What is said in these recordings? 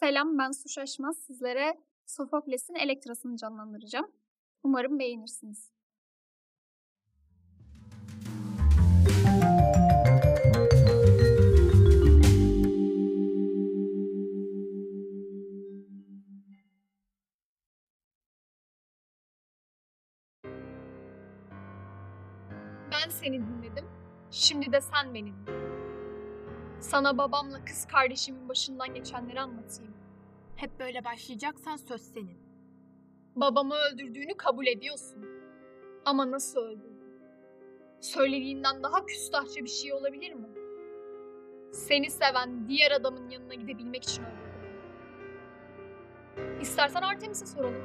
Selam ben Su Şaşmaz. Sizlere Sofokles'in Elektras'ını canlandıracağım. Umarım beğenirsiniz. Ben seni dinledim. Şimdi de sen beni dinle. Sana babamla kız kardeşimin başından geçenleri anlatayım. Hep böyle başlayacaksan söz senin. Babamı öldürdüğünü kabul ediyorsun. Ama nasıl öldürdün? Söylediğinden daha küstahça bir şey olabilir mi? Seni seven diğer adamın yanına gidebilmek için öldürdün. İstersen Artemis'e soralım.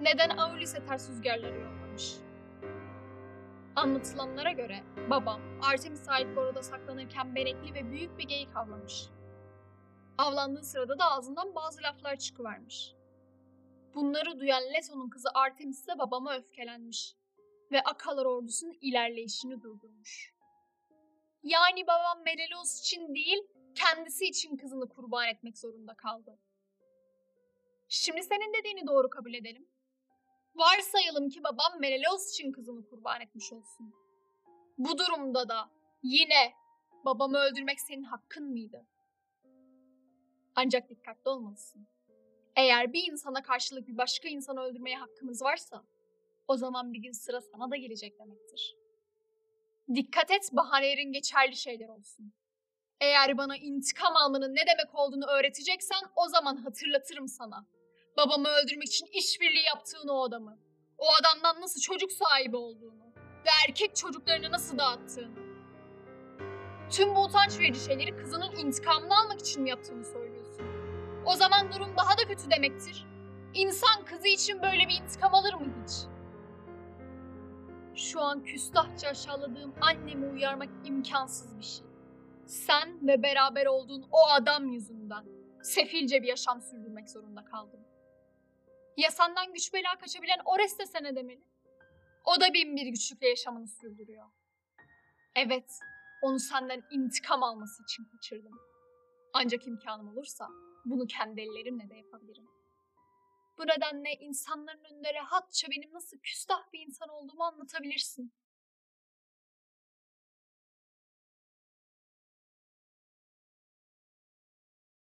Neden Aulis'e ters rüzgarları yollamış? Anlatılanlara göre babam Artemis'e ait boruda saklanırken benekli ve büyük bir geyik avlamış. Avlandığı sırada da ağzından bazı laflar çıkıvermiş. Bunları duyan Leto'nun kızı Artemis ise babama öfkelenmiş ve Akalar ordusunun ilerleyişini durdurmuş. Yani babam Menelaos için değil, kendisi için kızını kurban etmek zorunda kaldı. Şimdi senin dediğini doğru kabul edelim. Varsayalım ki babam Menelaos için kızını kurban etmiş olsun. Bu durumda da yine babamı öldürmek senin hakkın mıydı? Ancak dikkatli olmalısın. Eğer bir insana karşılık bir başka insanı öldürmeye hakkımız varsa, o zaman bir gün sıra sana da gelecek demektir. Dikkat et bahanelerin geçerli şeyler olsun. Eğer bana intikam almanın ne demek olduğunu öğreteceksen o zaman hatırlatırım sana. Babamı öldürmek için işbirliği yaptığın o adamı. O adamdan nasıl çocuk sahibi olduğunu ve erkek çocuklarını nasıl dağıttığını. Tüm bu utanç verici şeyleri kızının intikamını almak için mi yaptığını söylüyorsun? O zaman durum daha da kötü demektir. İnsan kızı için böyle bir intikam alır mı hiç? Şu an küstahça aşağıladığım annemi uyarmak imkansız bir şey. Sen ve beraber olduğun o adam yüzünden sefilce bir yaşam sürdürmek zorunda kaldım. Ya senden güç bela kaçabilen Ores de sana demeli. O da bin bir güçlükle yaşamını sürdürüyor. Evet, onu senden intikam alması için kaçırdım. Ancak imkanım olursa bunu kendi ellerimle de yapabilirim. Bu nedenle insanların önünde rahatça benim nasıl küstah bir insan olduğumu anlatabilirsin.